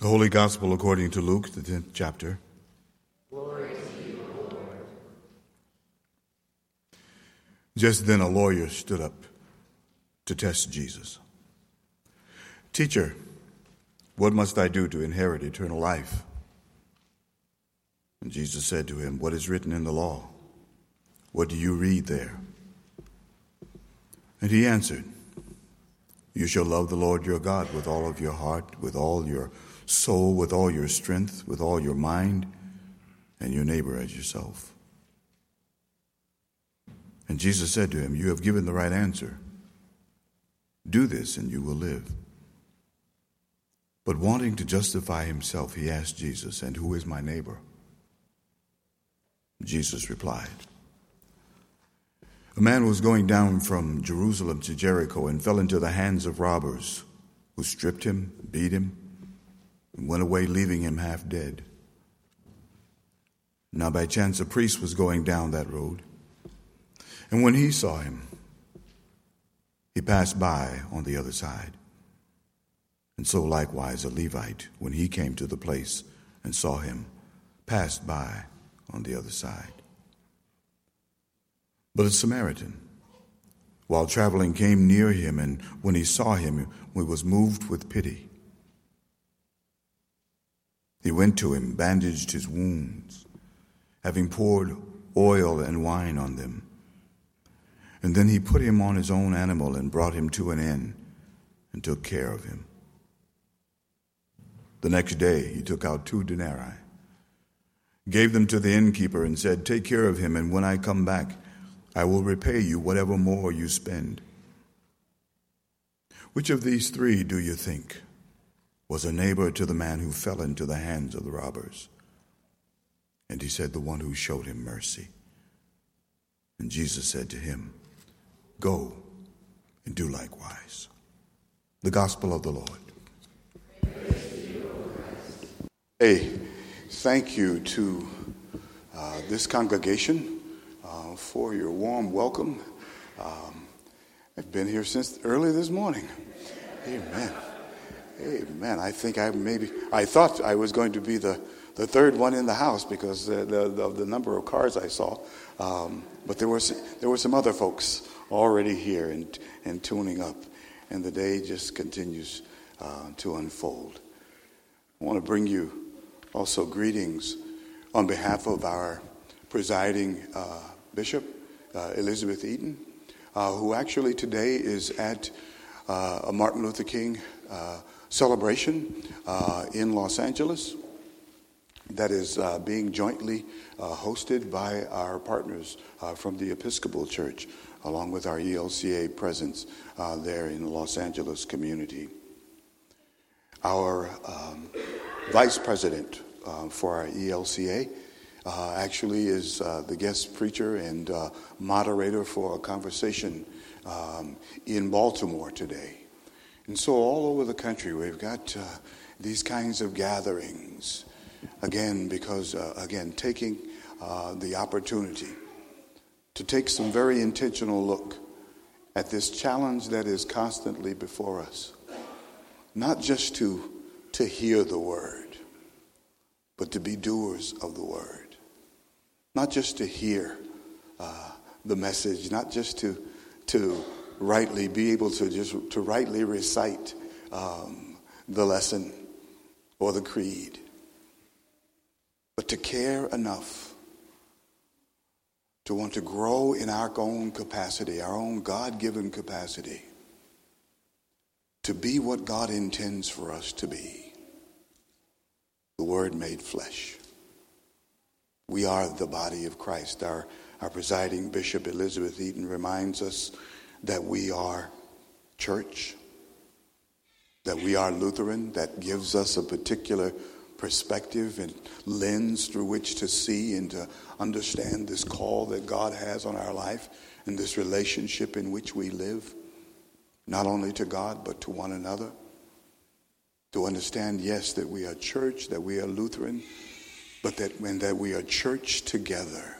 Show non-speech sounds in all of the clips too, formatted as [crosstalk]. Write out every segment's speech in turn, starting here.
The Holy Gospel according to Luke, the 10th chapter. Glory to you, Lord. Just then a lawyer stood up to test Jesus. Teacher, what must I do to inherit eternal life? And Jesus said to him, What is written in the law? What do you read there? And he answered, You shall love the Lord your God with all of your heart, with all your soul, with all your strength, with all your mind, and your neighbor as yourself. And Jesus said to him, You have given the right answer. Do this, and you will live. But wanting to justify himself, he asked Jesus, And who is my neighbor? Jesus replied, A man was going down from Jerusalem to Jericho and fell into the hands of robbers, who stripped him, beat him, and went away, leaving him half dead. Now, by chance, a priest was going down that road, and when he saw him, he passed by on the other side. And so likewise a Levite, when he came to the place and saw him, passed by on the other side. But a Samaritan, while traveling, came near him, and when he saw him, he was moved with pity. He went to him, bandaged his wounds, having poured oil and wine on them. And then he put him on his own animal and brought him to an inn and took care of him. The next day he took out two denarii, gave them to the innkeeper, and said, Take care of him, and when I come back, I will repay you whatever more you spend. Which of these three do you think was a neighbor to the man who fell into the hands of the robbers? And he said, The one who showed him mercy. And Jesus said to him, Go and do likewise. The Gospel of the Lord. Hey, thank you to uh, this congregation uh, for your warm welcome. Um, I've been here since early this morning. Amen. Amen. I think I maybe, I thought I was going to be the, the third one in the house because of the, the, the, number of cars I saw. Um, but there, was, there were some other folks already here and, and tuning up, and the day just continues uh, to unfold. I want to bring you also greetings on behalf of our presiding uh, bishop, uh, Elizabeth Eaton, uh, who actually today is at uh, a Martin Luther King uh, celebration in Los Angeles that is being jointly hosted by our partners from the Episcopal Church along with our ELCA presence uh, there in the Los Angeles community. Our um, vice president uh, for our ELCA uh, actually is uh, the guest preacher and uh, moderator for a conversation um, in Baltimore today. And so, all over the country, we've got uh, these kinds of gatherings. Again, because, again, taking the opportunity to take some very intentional look at this challenge that is constantly before us. Not just to, to hear the word, but to be doers of the word. Not just to hear uh, the message, not just to, to rightly be able to just to rightly recite um, the lesson or the creed, but to care enough to want to grow in our own capacity, our own God given capacity, to be what God intends for us to be the Word made flesh. We are the body of Christ. Our, our presiding bishop, Elizabeth Eaton, reminds us that we are church, that we are Lutheran, that gives us a particular perspective and lens through which to see and to understand this call that God has on our life and this relationship in which we live, not only to God, but to one another. To understand, yes, that we are church, that we are Lutheran, but that when that we are church together.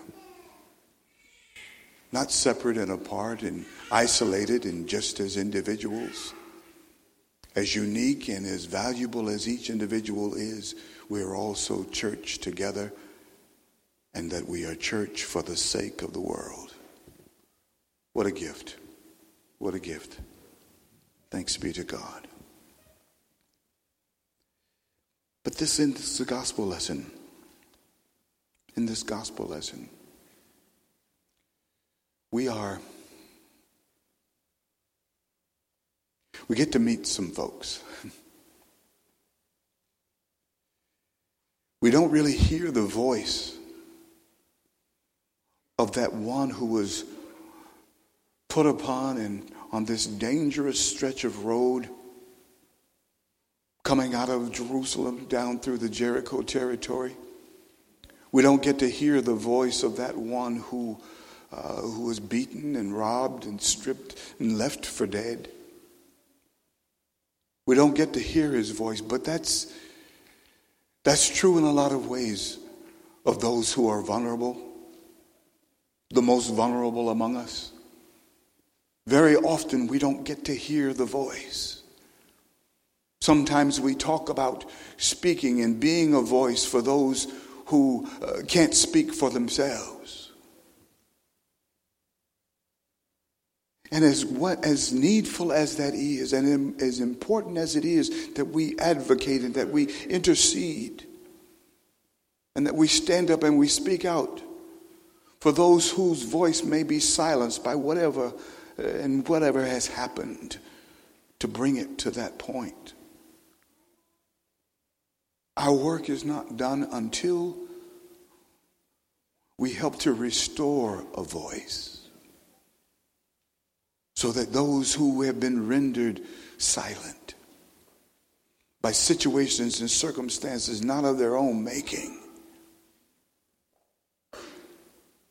Not separate and apart and isolated and just as individuals, As unique and as valuable as each individual is, we are also church together, and that we are church for the sake of the world. What a gift. What a gift. Thanks be to God. But this is the gospel lesson. In this gospel lesson, we are, we get to meet some folks. We don't really hear the voice of that one who was put upon and on this dangerous stretch of road coming out of Jerusalem down through the Jericho territory. We don't get to hear the voice of that one who, uh, who was beaten and robbed and stripped and left for dead. We don't get to hear his voice, but that's, that's true in a lot of ways of those who are vulnerable, the most vulnerable among us. Very often we don't get to hear the voice. Sometimes we talk about speaking and being a voice for those who uh, can't speak for themselves. And as what as needful as that is, and as important as it is that we advocate and that we intercede, and that we stand up and we speak out for those whose voice may be silenced by whatever uh, and whatever has happened to bring it to that point. Our work is not done until we help to restore a voice so that those who have been rendered silent by situations and circumstances not of their own making,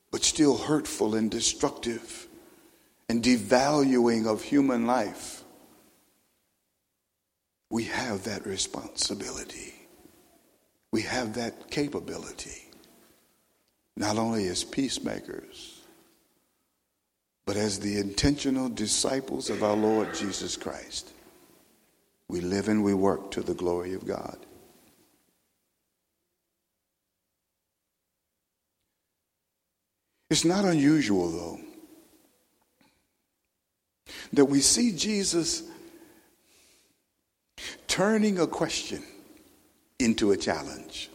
but still hurtful and destructive and devaluing of human life, we have that responsibility. We have that capability, not only as peacemakers, but as the intentional disciples of our Lord Jesus Christ. We live and we work to the glory of God. It's not unusual, though, that we see Jesus turning a question into a challenge.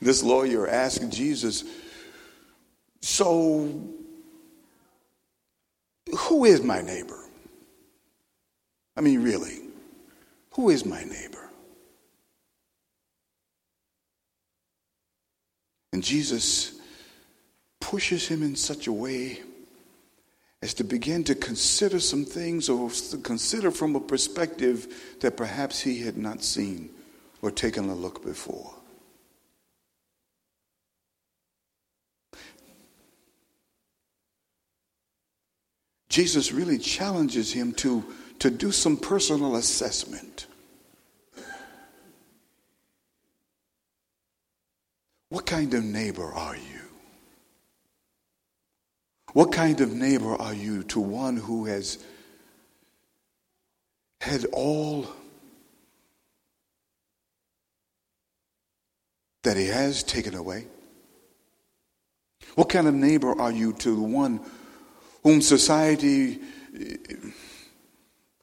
This lawyer asked Jesus, So, who is my neighbor? I mean, really, who is my neighbor? And Jesus pushes him in such a way as to begin to consider some things or to consider from a perspective that perhaps he had not seen or taken a look before. Jesus really challenges him to, to do some personal assessment. What kind of neighbor are you? What kind of neighbor are you to one who has had all that he has taken away? What kind of neighbor are you to the one whom society eh,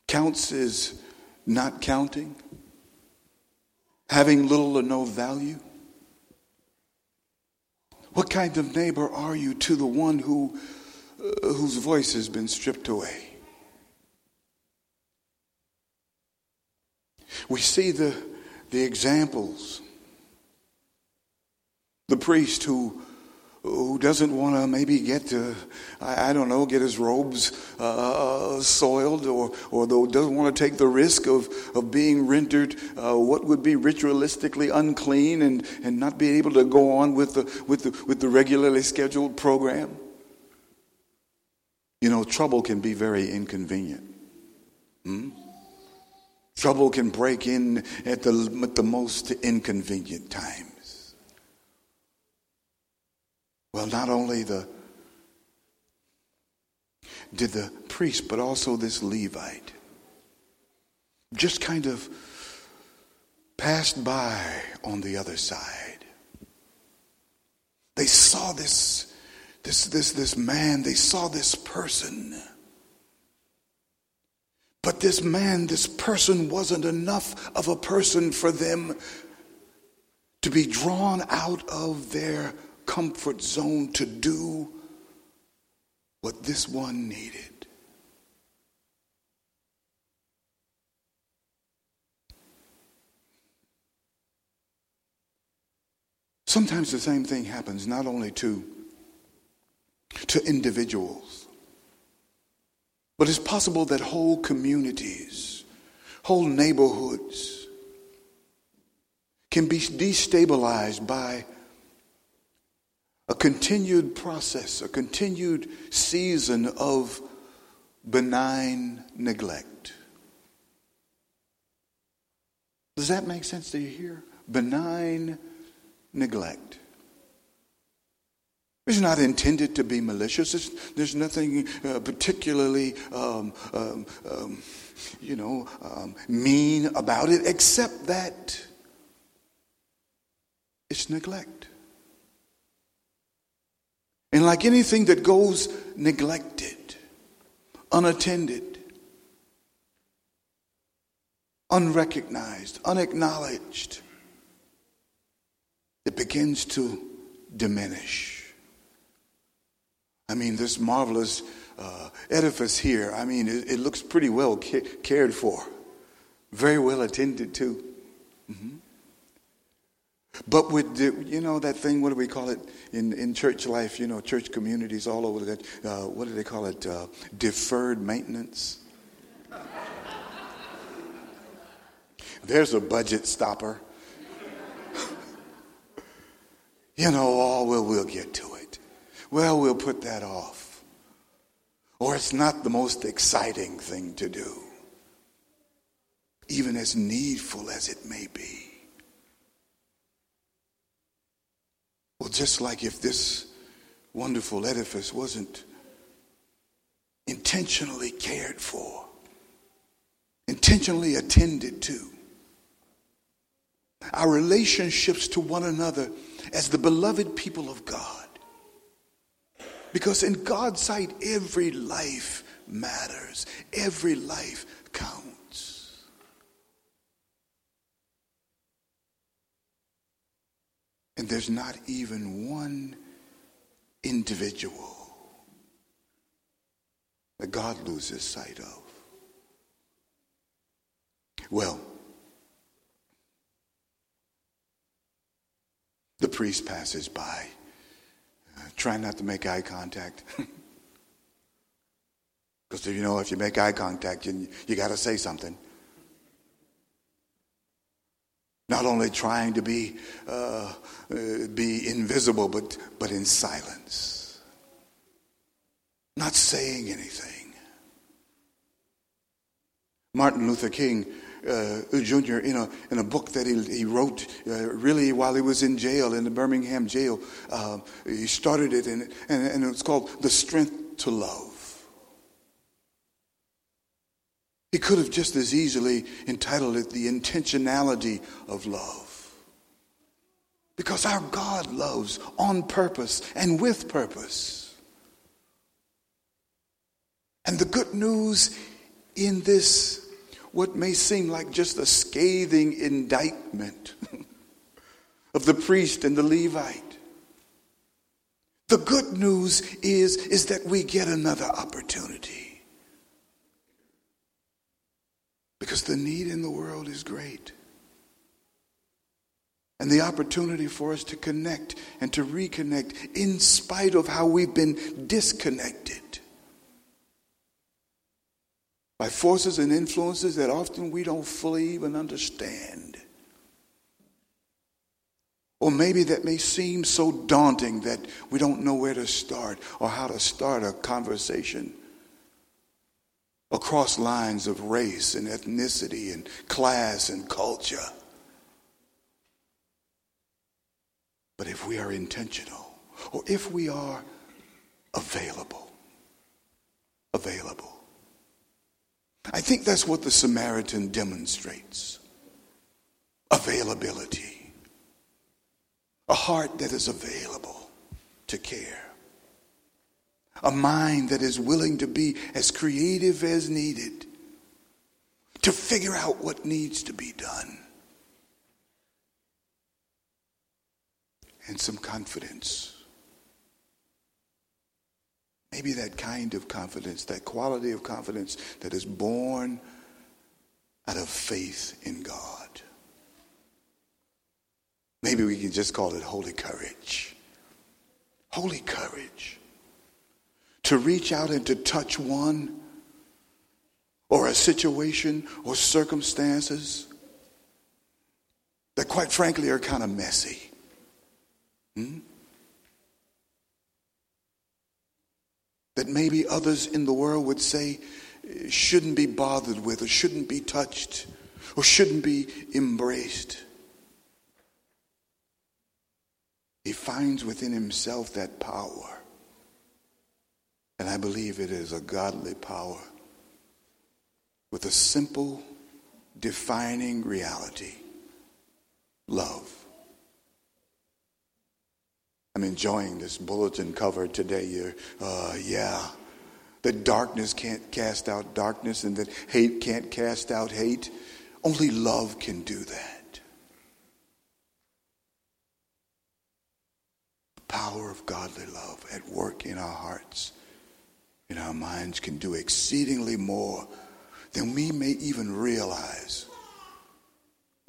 counts as not counting, having little or no value? What kind of neighbor are you to the one who uh, whose voice has been stripped away. We see the, the examples. The priest who, who doesn't want to maybe get to, I, don't know, get his robes uh, soiled or, or doesn't want to take the risk of, of being rendered uh, what would be ritualistically unclean and, and not be able to go on with the, with the, with the regularly scheduled program. You know, trouble can be very inconvenient. Hmm? Trouble can break in at the, at the most inconvenient times. Well, not only the did the priest, but also this Levite just kind of passed by on the other side. They saw this, this, this, this man, they saw this person. But this man, this person wasn't enough of a person for them to be drawn out of their comfort zone to do what this one needed. Sometimes the same thing happens not only to, to individuals, but it's possible that whole communities, whole neighborhoods can be destabilized by a continued process, a continued season of benign neglect. Does that make sense to you here? Benign neglect. It's not intended to be malicious. It's, there's nothing uh, particularly, um, um, um, you know, um, mean about it, except that it's neglect. And like anything that goes neglected, unattended, unrecognized, unacknowledged, it begins to diminish. I mean, this marvelous uh, edifice here, I mean, it, it looks pretty well ca- cared for, very well attended to. Mm-hmm. But with, the, you know, that thing, what do we call it in, in church life, you know, church communities all over, the, uh, what do they call it? Uh, deferred maintenance. There's a budget stopper. You know, oh, well, we'll get to it. Well, we'll put that off. Or it's not the most exciting thing to do, even as needful as it may be. Well, just like if this wonderful edifice wasn't intentionally cared for, intentionally attended to, our relationships to one another as the beloved people of God. Because in God's sight, every life matters, every life counts. And there's not even one individual that God loses sight of. Well, The priest passes by. Uh, not to make eye contact. [laughs] Because you know, if you make eye contact, you, you got to say something. Not only trying to be, uh, uh, be invisible, but, but in silence. Not saying anything. Martin Luther King uh, Jr. in a, in a book that he, he wrote uh, really while he was in jail, in the Birmingham jail. Uh, he started it, and, and, and it's called The Strength to Love. He could have just as easily entitled it The Intentionality of Love. Because our God loves on purpose and with purpose. And the good news in this what may seem like just a scathing indictment [laughs] of the priest and the Levite. The good news is, is that we get another opportunity. Because the need in the world is great. And the opportunity for us to connect and to reconnect in spite of how we've been disconnected by forces and influences that often we don't fully even understand. Or maybe that may seem so daunting that we don't know where to start or how to start a conversation across lines of race and ethnicity and class and culture. But if we are intentional, or if we are available, available, I think that's what the Samaritan demonstrates. Availability, a heart that is available to care, a mind that is willing to be as creative as needed to figure out what needs to be done. And some confidence. Maybe that kind of confidence, that quality of confidence that is born out of faith in God. Maybe we can just call it holy courage. Holy courage. To reach out and to touch one or a situation or circumstances that, quite frankly, are kind of messy. Hmm? That maybe others in the world would say shouldn't be bothered with or shouldn't be touched or shouldn't be embraced. He finds within himself that power. And I believe it is a godly power with a simple, defining reality love. I'm enjoying this bulletin cover today. Uh, yeah. That darkness can't cast out darkness and that hate can't cast out hate. Only love can do that. The power of godly love at work in our hearts, in our minds, can do exceedingly more than we may even realize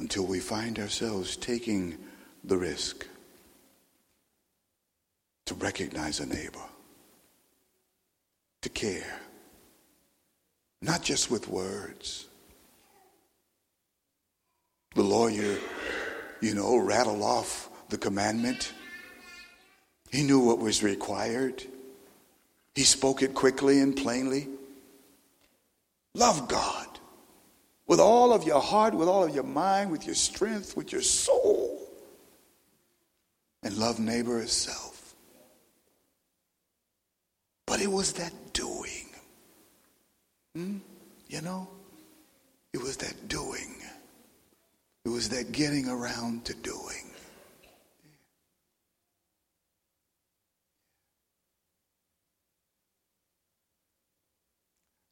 until we find ourselves taking the risk to recognize a neighbor, to care, not just with words. The lawyer, you know, rattled off the commandment. He knew what was required. He spoke it quickly and plainly. Love God with all of your heart, with all of your mind, with your strength, with your soul. And love neighbor as self. But it was that doing. Hmm? You know? It was that doing. It was that getting around to doing.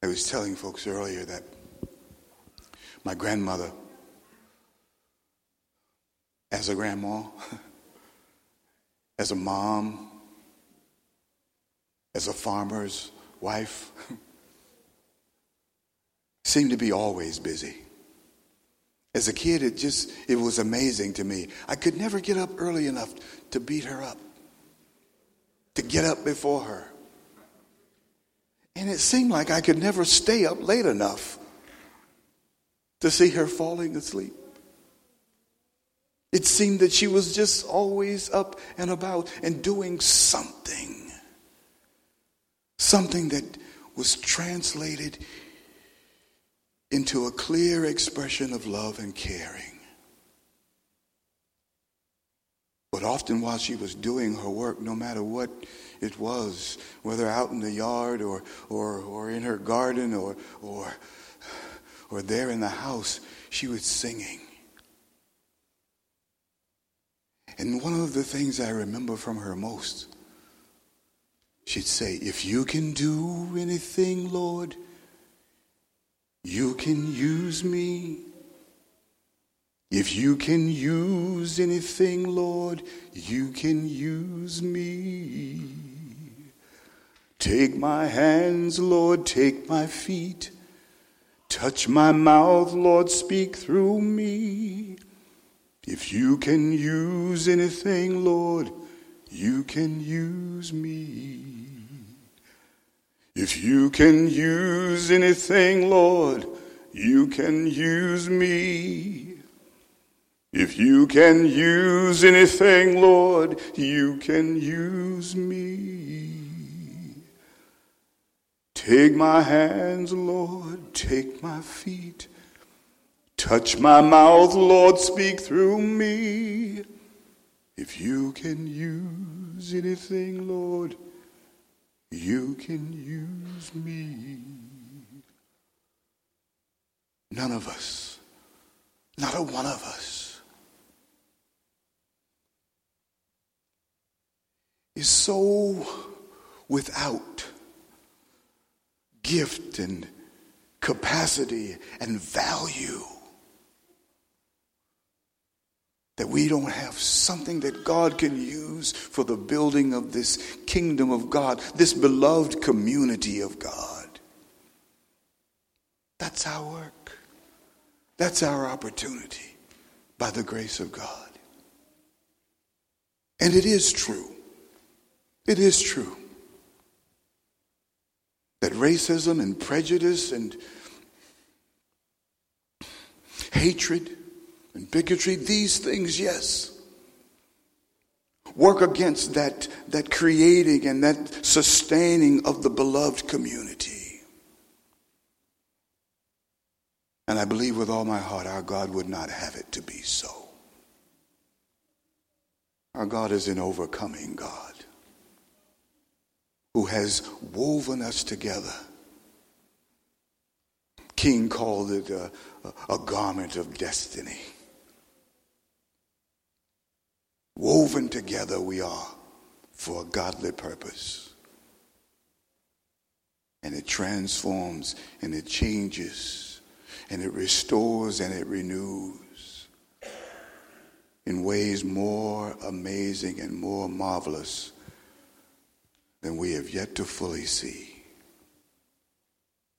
I was telling folks earlier that my grandmother, as a grandma, as a mom, as a farmer's wife, seemed to be always busy. As a kid, it just it was amazing to me. I could never get up early enough to beat her up, to get up before her. And it seemed like I could never stay up late enough to see her falling asleep. It seemed that she was just always up and about and doing something. Something that was translated into a clear expression of love and caring. But often while she was doing her work, no matter what it was, whether out in the yard or, or, or in her garden or, or, or there in the house, she was singing. And one of the things I remember from her most, she'd say, If you can do anything, Lord, you can use me. If you can use anything, Lord, you can use me. Take my hands, Lord, take my feet. Touch my mouth, Lord, speak through me. If you can use anything, Lord, you can use me. If you can use anything, Lord, you can use me. If you can use anything, Lord, you can use me. Take my hands, Lord, take my feet. Touch my mouth, Lord, speak through me. If you can use anything, Lord, you can use me. none of us, not a one of us, is so without gift and capacity and value that we don't have something that God can use for the building of this kingdom of God, this beloved community of God. That's our work. That's our opportunity by the grace of God. And it is true. It is true that racism and prejudice and hatred and bigotry, these things, yes, work against that, that creating and that sustaining of the beloved community. And I believe with all my heart our God would not have it to be so. Our God is an overcoming God who has woven us together. King called it a, a, garment of destiny. Woven together we are for a godly purpose. And it transforms and it changes and it restores and it renews in ways more amazing and more marvelous than we have yet to fully see.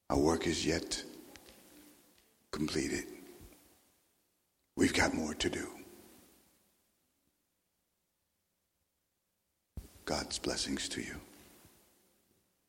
Our work is yet completed. We've got more to do. God's blessings to you.